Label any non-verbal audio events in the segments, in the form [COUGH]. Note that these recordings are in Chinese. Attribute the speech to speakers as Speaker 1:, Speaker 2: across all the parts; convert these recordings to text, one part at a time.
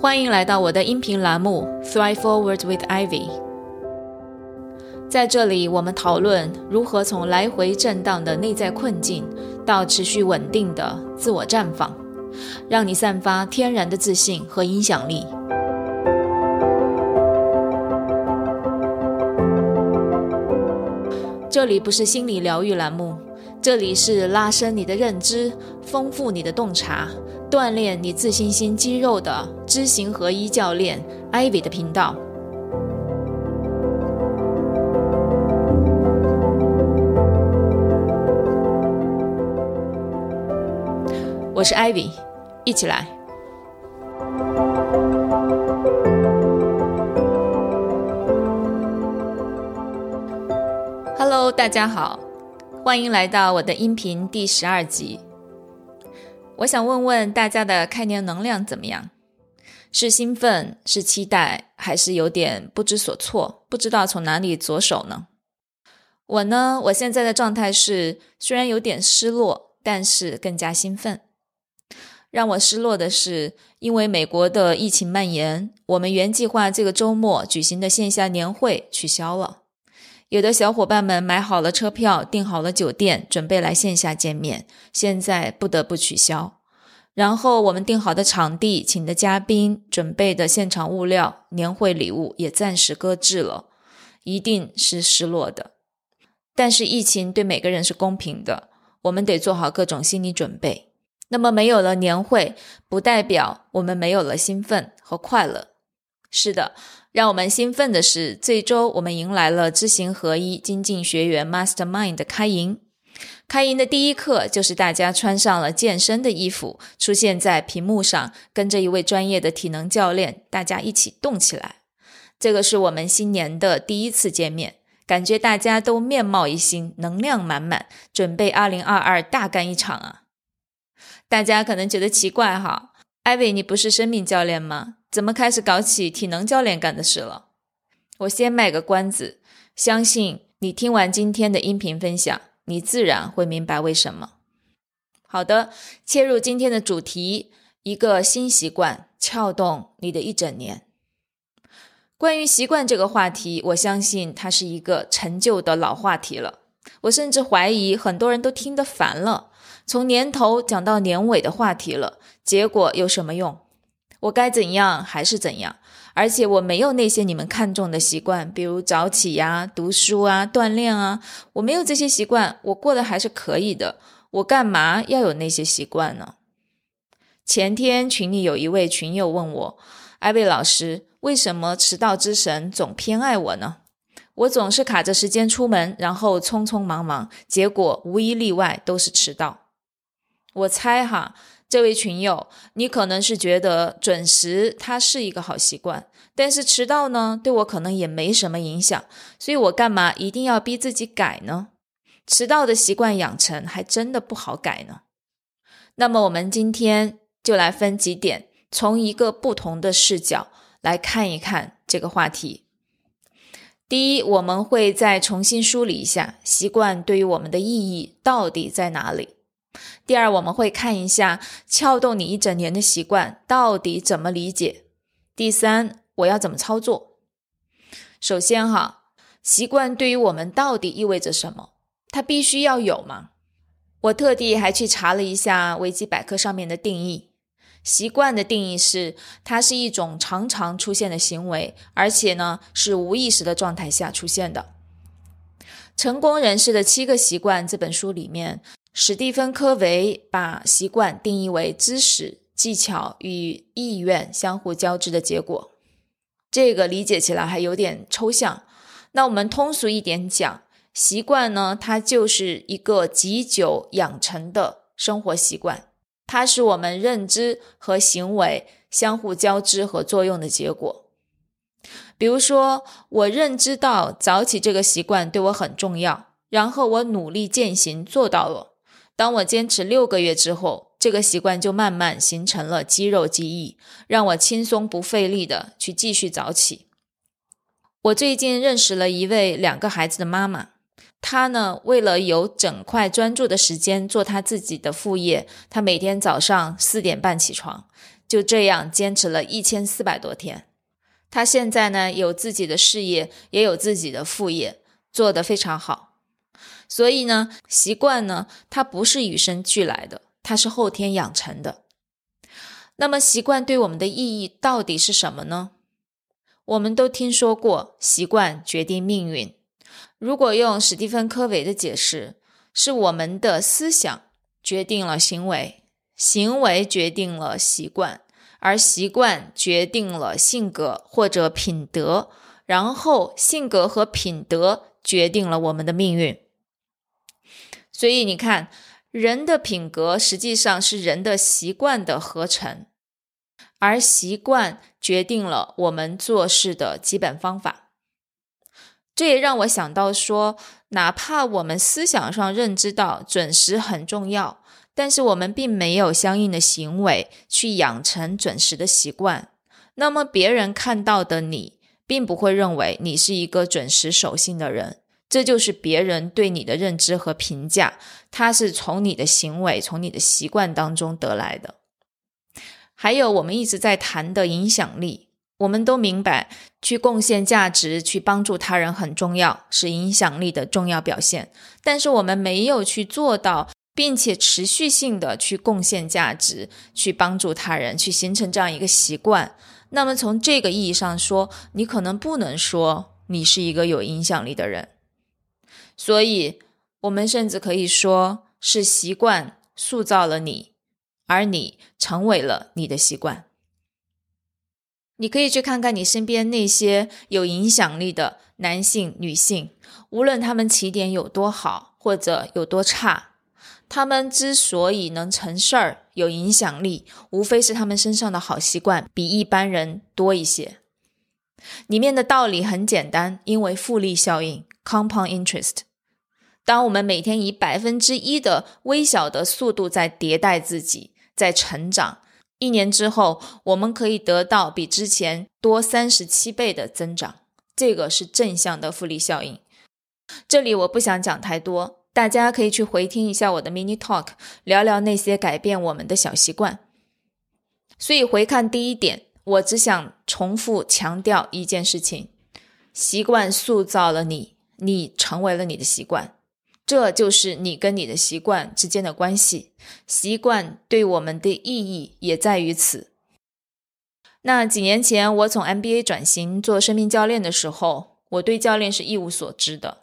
Speaker 1: 欢迎来到我的音频栏目《Thrive Forward with Ivy》。在这里，我们讨论如何从来回震荡的内在困境到持续稳定的自我绽放，让你散发天然的自信和影响力。这里不是心理疗愈栏目，这里是拉伸你的认知、丰富你的洞察。锻炼你自信心肌肉的知行合一教练 Ivy 的频道，我是 Ivy，一起来。Hello，大家好，欢迎来到我的音频第十二集。我想问问大家的开年能量怎么样？是兴奋，是期待，还是有点不知所措，不知道从哪里着手呢？我呢，我现在的状态是，虽然有点失落，但是更加兴奋。让我失落的是，因为美国的疫情蔓延，我们原计划这个周末举行的线下年会取消了。有的小伙伴们买好了车票，订好了酒店，准备来线下见面，现在不得不取消。然后我们订好的场地、请的嘉宾、准备的现场物料、年会礼物也暂时搁置了，一定是失落的。但是疫情对每个人是公平的，我们得做好各种心理准备。那么没有了年会，不代表我们没有了兴奋和快乐。是的。让我们兴奋的是，这周我们迎来了知行合一精进学员 Mastermind 的开营。开营的第一课就是大家穿上了健身的衣服，出现在屏幕上，跟着一位专业的体能教练，大家一起动起来。这个是我们新年的第一次见面，感觉大家都面貌一新，能量满满，准备2022大干一场啊！大家可能觉得奇怪哈，艾薇，你不是生命教练吗？怎么开始搞起体能教练干的事了？我先卖个关子，相信你听完今天的音频分享，你自然会明白为什么。好的，切入今天的主题，一个新习惯撬动你的一整年。关于习惯这个话题，我相信它是一个陈旧的老话题了。我甚至怀疑很多人都听得烦了，从年头讲到年尾的话题了，结果有什么用？我该怎样还是怎样，而且我没有那些你们看重的习惯，比如早起呀、读书啊、锻炼啊，我没有这些习惯，我过得还是可以的。我干嘛要有那些习惯呢？前天群里有一位群友问我：“艾薇老师，为什么迟到之神总偏爱我呢？我总是卡着时间出门，然后匆匆忙忙，结果无一例外都是迟到。”我猜哈。这位群友，你可能是觉得准时它是一个好习惯，但是迟到呢，对我可能也没什么影响，所以我干嘛一定要逼自己改呢？迟到的习惯养成还真的不好改呢。那么我们今天就来分几点，从一个不同的视角来看一看这个话题。第一，我们会再重新梳理一下习惯对于我们的意义到底在哪里。第二，我们会看一下撬动你一整年的习惯到底怎么理解。第三，我要怎么操作？首先，哈，习惯对于我们到底意味着什么？它必须要有吗？我特地还去查了一下维基百科上面的定义。习惯的定义是，它是一种常常出现的行为，而且呢是无意识的状态下出现的。《成功人士的七个习惯》这本书里面。史蒂芬·科维把习惯定义为知识、技巧与意愿相互交织的结果。这个理解起来还有点抽象。那我们通俗一点讲，习惯呢，它就是一个极久养成的生活习惯，它是我们认知和行为相互交织和作用的结果。比如说，我认知到早起这个习惯对我很重要，然后我努力践行，做到了。当我坚持六个月之后，这个习惯就慢慢形成了肌肉记忆，让我轻松不费力的去继续早起。我最近认识了一位两个孩子的妈妈，她呢为了有整块专注的时间做她自己的副业，她每天早上四点半起床，就这样坚持了一千四百多天。他现在呢，有自己的事业，也有自己的副业，做得非常好。所以呢，习惯呢，它不是与生俱来的，它是后天养成的。那么，习惯对我们的意义到底是什么呢？我们都听说过，习惯决定命运。如果用史蒂芬·科维的解释，是我们的思想决定了行为，行为决定了习惯。而习惯决定了性格或者品德，然后性格和品德决定了我们的命运。所以你看，人的品格实际上是人的习惯的合成，而习惯决定了我们做事的基本方法。这也让我想到说，哪怕我们思想上认知到准时很重要。但是我们并没有相应的行为去养成准时的习惯，那么别人看到的你，并不会认为你是一个准时守信的人。这就是别人对你的认知和评价，它是从你的行为、从你的习惯当中得来的。还有我们一直在谈的影响力，我们都明白，去贡献价值、去帮助他人很重要，是影响力的重要表现。但是我们没有去做到。并且持续性的去贡献价值，去帮助他人，去形成这样一个习惯。那么从这个意义上说，你可能不能说你是一个有影响力的人。所以，我们甚至可以说是习惯塑造了你，而你成为了你的习惯。你可以去看看你身边那些有影响力的男性、女性，无论他们起点有多好，或者有多差。他们之所以能成事儿、有影响力，无非是他们身上的好习惯比一般人多一些。里面的道理很简单，因为复利效应 （compound interest）。当我们每天以百分之一的微小的速度在迭代自己，在成长，一年之后，我们可以得到比之前多三十七倍的增长。这个是正向的复利效应。这里我不想讲太多。大家可以去回听一下我的 mini talk，聊聊那些改变我们的小习惯。所以回看第一点，我只想重复强调一件事情：习惯塑造了你，你成为了你的习惯，这就是你跟你的习惯之间的关系。习惯对我们的意义也在于此。那几年前我从 MBA 转型做生命教练的时候，我对教练是一无所知的。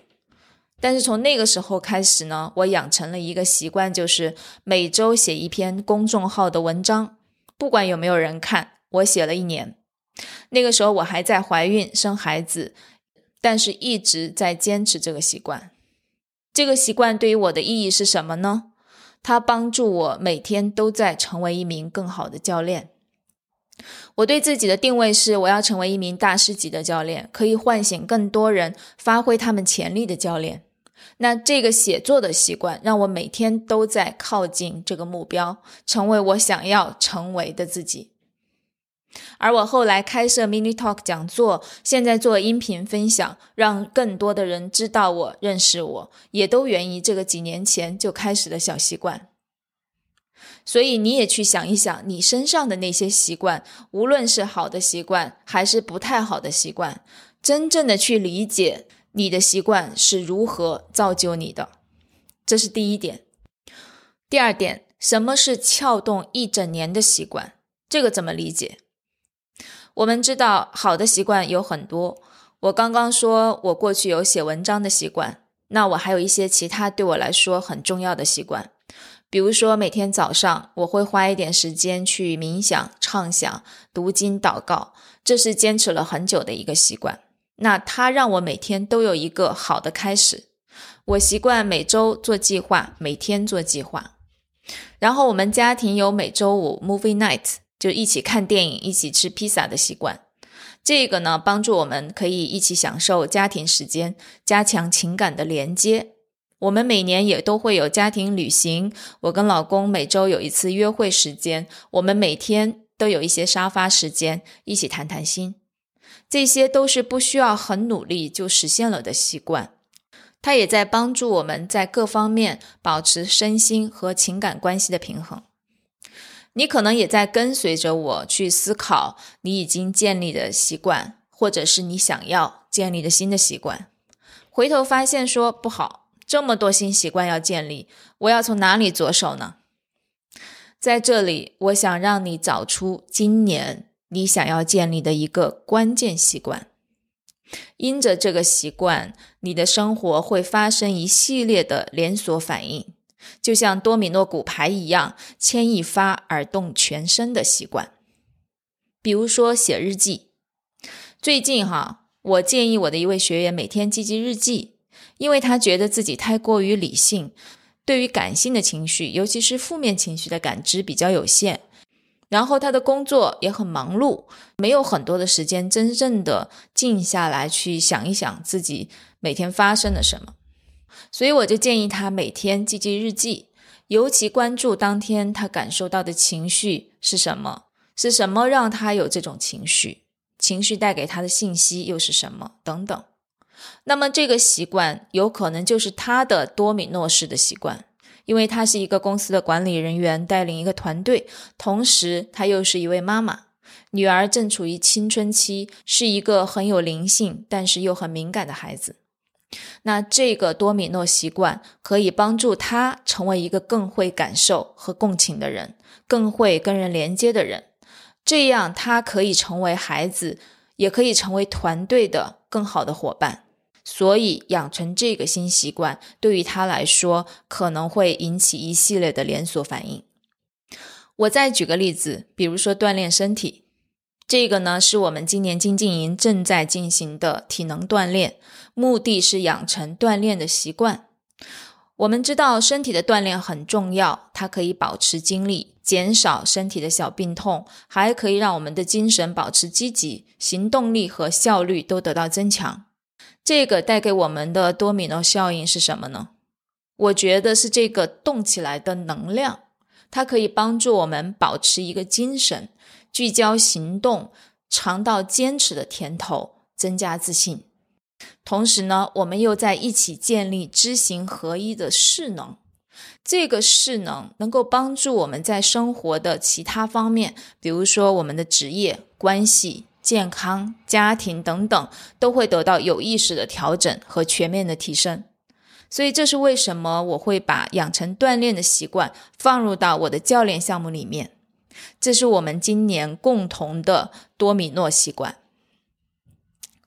Speaker 1: 但是从那个时候开始呢，我养成了一个习惯，就是每周写一篇公众号的文章，不管有没有人看。我写了一年，那个时候我还在怀孕生孩子，但是一直在坚持这个习惯。这个习惯对于我的意义是什么呢？它帮助我每天都在成为一名更好的教练。我对自己的定位是，我要成为一名大师级的教练，可以唤醒更多人发挥他们潜力的教练。那这个写作的习惯让我每天都在靠近这个目标，成为我想要成为的自己。而我后来开设 mini talk 讲座，现在做音频分享，让更多的人知道我、认识我，也都源于这个几年前就开始的小习惯。所以你也去想一想，你身上的那些习惯，无论是好的习惯还是不太好的习惯，真正的去理解。你的习惯是如何造就你的？这是第一点。第二点，什么是撬动一整年的习惯？这个怎么理解？我们知道，好的习惯有很多。我刚刚说我过去有写文章的习惯，那我还有一些其他对我来说很重要的习惯，比如说每天早上我会花一点时间去冥想、畅想、读经、祷告，这是坚持了很久的一个习惯。那它让我每天都有一个好的开始。我习惯每周做计划，每天做计划。然后我们家庭有每周五 movie night，就一起看电影、一起吃披萨的习惯。这个呢，帮助我们可以一起享受家庭时间，加强情感的连接。我们每年也都会有家庭旅行。我跟老公每周有一次约会时间。我们每天都有一些沙发时间，一起谈谈心。这些都是不需要很努力就实现了的习惯，它也在帮助我们在各方面保持身心和情感关系的平衡。你可能也在跟随着我去思考你已经建立的习惯，或者是你想要建立的新的习惯。回头发现说不好，这么多新习惯要建立，我要从哪里着手呢？在这里，我想让你找出今年你想要建立的一个关键习惯。因着这个习惯，你的生活会发生一系列的连锁反应。就像多米诺骨牌一样，牵一发而动全身的习惯。比如说写日记。最近哈，我建议我的一位学员每天记记日记，因为他觉得自己太过于理性，对于感性的情绪，尤其是负面情绪的感知比较有限。然后他的工作也很忙碌，没有很多的时间真正的静下来去想一想自己每天发生了什么。所以我就建议他每天记记日记，尤其关注当天他感受到的情绪是什么，是什么让他有这种情绪，情绪带给他的信息又是什么等等。那么这个习惯有可能就是他的多米诺式的习惯，因为他是一个公司的管理人员，带领一个团队，同时他又是一位妈妈，女儿正处于青春期，是一个很有灵性但是又很敏感的孩子。那这个多米诺习惯可以帮助他成为一个更会感受和共情的人，更会跟人连接的人。这样，他可以成为孩子，也可以成为团队的更好的伙伴。所以，养成这个新习惯对于他来说，可能会引起一系列的连锁反应。我再举个例子，比如说锻炼身体。这个呢，是我们今年金静营正在进行的体能锻炼，目的是养成锻炼的习惯。我们知道身体的锻炼很重要，它可以保持精力，减少身体的小病痛，还可以让我们的精神保持积极，行动力和效率都得到增强。这个带给我们的多米诺效应是什么呢？我觉得是这个动起来的能量，它可以帮助我们保持一个精神。聚焦行动，尝到坚持的甜头，增加自信。同时呢，我们又在一起建立知行合一的势能。这个势能能够帮助我们在生活的其他方面，比如说我们的职业、关系、健康、家庭等等，都会得到有意识的调整和全面的提升。所以，这是为什么我会把养成锻炼的习惯放入到我的教练项目里面。这是我们今年共同的多米诺习惯。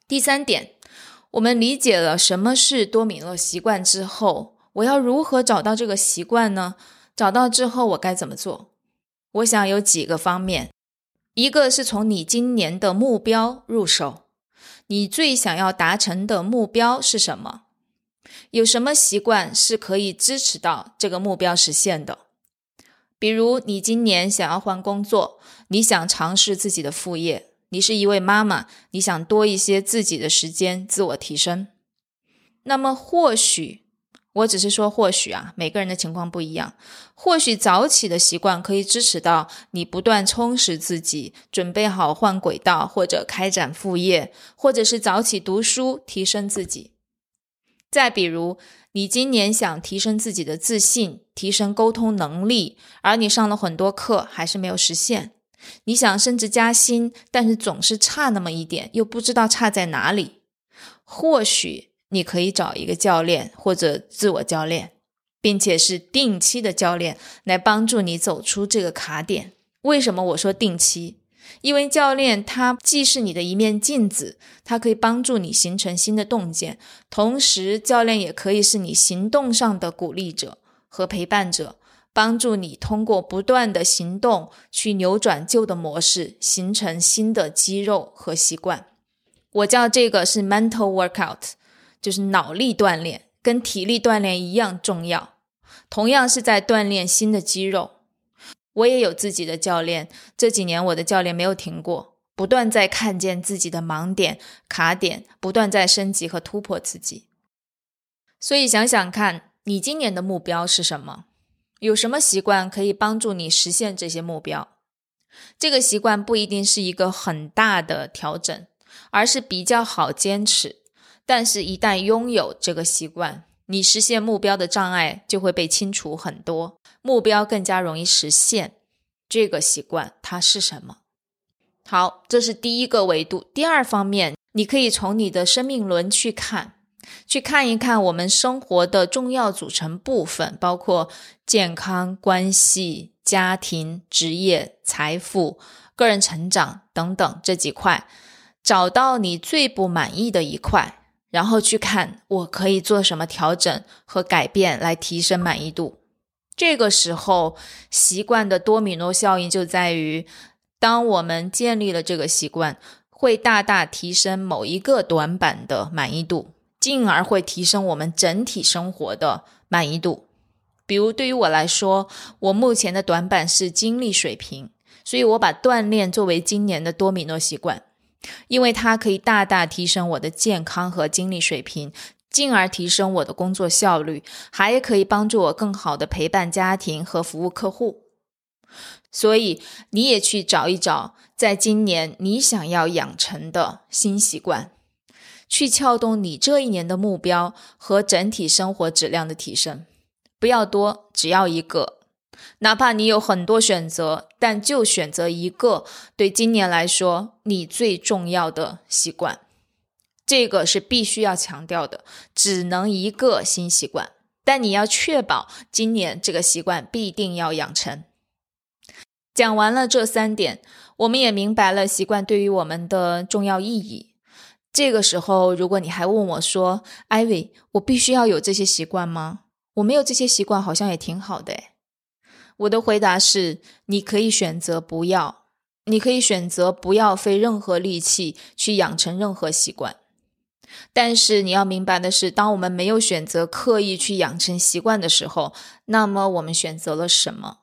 Speaker 1: 第三点，我们理解了什么是多米诺习惯之后，我要如何找到这个习惯呢？找到之后，我该怎么做？我想有几个方面，一个是从你今年的目标入手，你最想要达成的目标是什么？有什么习惯是可以支持到这个目标实现的？比如，你今年想要换工作，你想尝试自己的副业，你是一位妈妈，你想多一些自己的时间自我提升。那么，或许我只是说或许啊，每个人的情况不一样。或许早起的习惯可以支持到你不断充实自己，准备好换轨道或者开展副业，或者是早起读书提升自己。再比如。你今年想提升自己的自信，提升沟通能力，而你上了很多课还是没有实现。你想升职加薪，但是总是差那么一点，又不知道差在哪里。或许你可以找一个教练或者自我教练，并且是定期的教练来帮助你走出这个卡点。为什么我说定期？因为教练他既是你的一面镜子，他可以帮助你形成新的洞见，同时教练也可以是你行动上的鼓励者和陪伴者，帮助你通过不断的行动去扭转旧的模式，形成新的肌肉和习惯。我叫这个是 mental workout，就是脑力锻炼，跟体力锻炼一样重要，同样是在锻炼新的肌肉。我也有自己的教练，这几年我的教练没有停过，不断在看见自己的盲点、卡点，不断在升级和突破自己。所以想想看，你今年的目标是什么？有什么习惯可以帮助你实现这些目标？这个习惯不一定是一个很大的调整，而是比较好坚持。但是，一旦拥有这个习惯，你实现目标的障碍就会被清除很多。目标更加容易实现。这个习惯它是什么。好，这是第一个维度。第二方面，你可以从你的生命轮去看，去看一看我们生活的重要组成部分，包括健康、关系、家庭、职业、财富、个人成长等等这几块，找到你最不满意的一块，然后去看我可以做什么调整和改变来提升满意度。这个时候，习惯的多米诺效应就在于。当我们建立了这个习惯，会大大提升某一个短板的满意度，进而会提升我们整体生活的满意度。比如，对于我来说，我目前的短板是精力水平，所以我把锻炼作为今年的多米诺习惯，因为它可以大大提升我的健康和精力水平，进而提升我的工作效率，还可以帮助我更好的陪伴家庭和服务客户。所以，你也去找一找，在今年你想要养成的新习惯，去撬动你这一年的目标和整体生活质量的提升。不要多，只要一个。哪怕你有很多选择，但就选择一个对今年来说你最重要的习惯。这个是必须要强调的，只能一个新习惯，但你要确保今年这个习惯必定要养成。讲完了这三点，我们也明白了习惯对于我们的重要意义。这个时候，如果你还问我说：“艾薇，我必须要有这些习惯吗？我没有这些习惯，好像也挺好的。”诶我的回答是：你可以选择不要，你可以选择不要费任何力气去养成任何习惯。但是你要明白的是，当我们没有选择刻意去养成习惯的时候，那么我们选择了什么？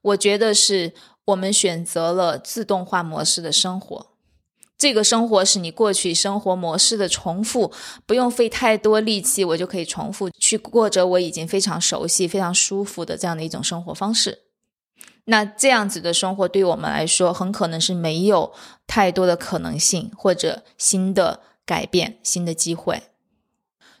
Speaker 1: 我觉得是我们选择了自动化模式的生活，这个生活是你过去生活模式的重复，不用费太多力气，我就可以重复去过着我已经非常熟悉、非常舒服的这样的一种生活方式。那这样子的生活对我们来说，很可能是没有太多的可能性或者新的改变、新的机会。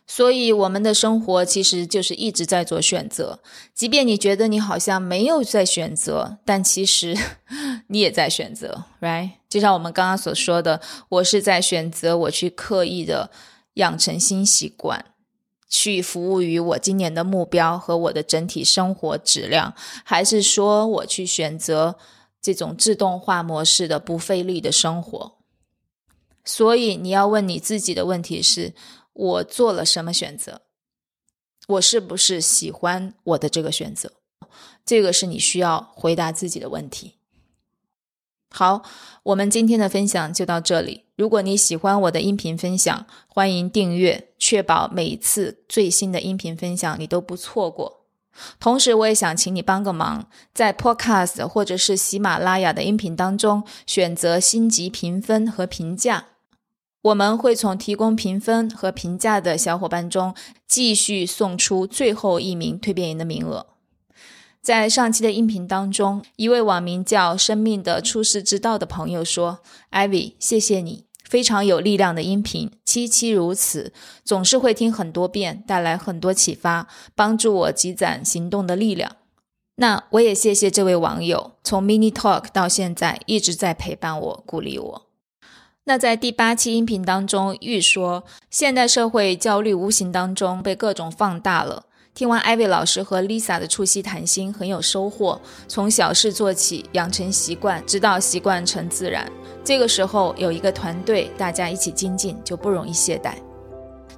Speaker 1: 所以，我们的生活其实就是一直在做选择。即便你觉得你好像没有在选择，但其实 [LAUGHS] 你也在选择，right？就像我们刚刚所说的，我是在选择我去刻意的养成新习惯，去服务于我今年的目标和我的整体生活质量，还是说我去选择这种自动化模式的不费力的生活？所以，你要问你自己的问题是。我做了什么选择？我是不是喜欢我的这个选择？这个是你需要回答自己的问题。好，我们今天的分享就到这里。如果你喜欢我的音频分享，欢迎订阅，确保每一次最新的音频分享你都不错过。同时，我也想请你帮个忙，在 Podcast 或者是喜马拉雅的音频当中选择星级评分和评价。我们会从提供评分和评价的小伙伴中继续送出最后一名蜕变营的名额。在上期的音频当中，一位网名叫“生命的出世之道”的朋友说：“Ivy，谢谢你，非常有力量的音频，期期如此，总是会听很多遍，带来很多启发，帮助我积攒行动的力量。”那我也谢谢这位网友，从 Mini Talk 到现在一直在陪伴我，鼓励我。那在第八期音频当中，玉说，现代社会焦虑无形当中被各种放大了。听完艾薇老师和 Lisa 的促膝谈心，很有收获。从小事做起，养成习惯，直到习惯成自然。这个时候有一个团队，大家一起精进，就不容易懈怠。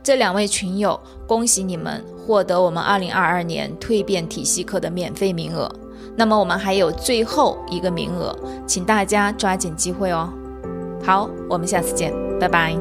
Speaker 1: 这两位群友，恭喜你们获得我们2022年蜕变体系课的免费名额。那么我们还有最后一个名额，请大家抓紧机会哦。好，我们下次见，拜拜。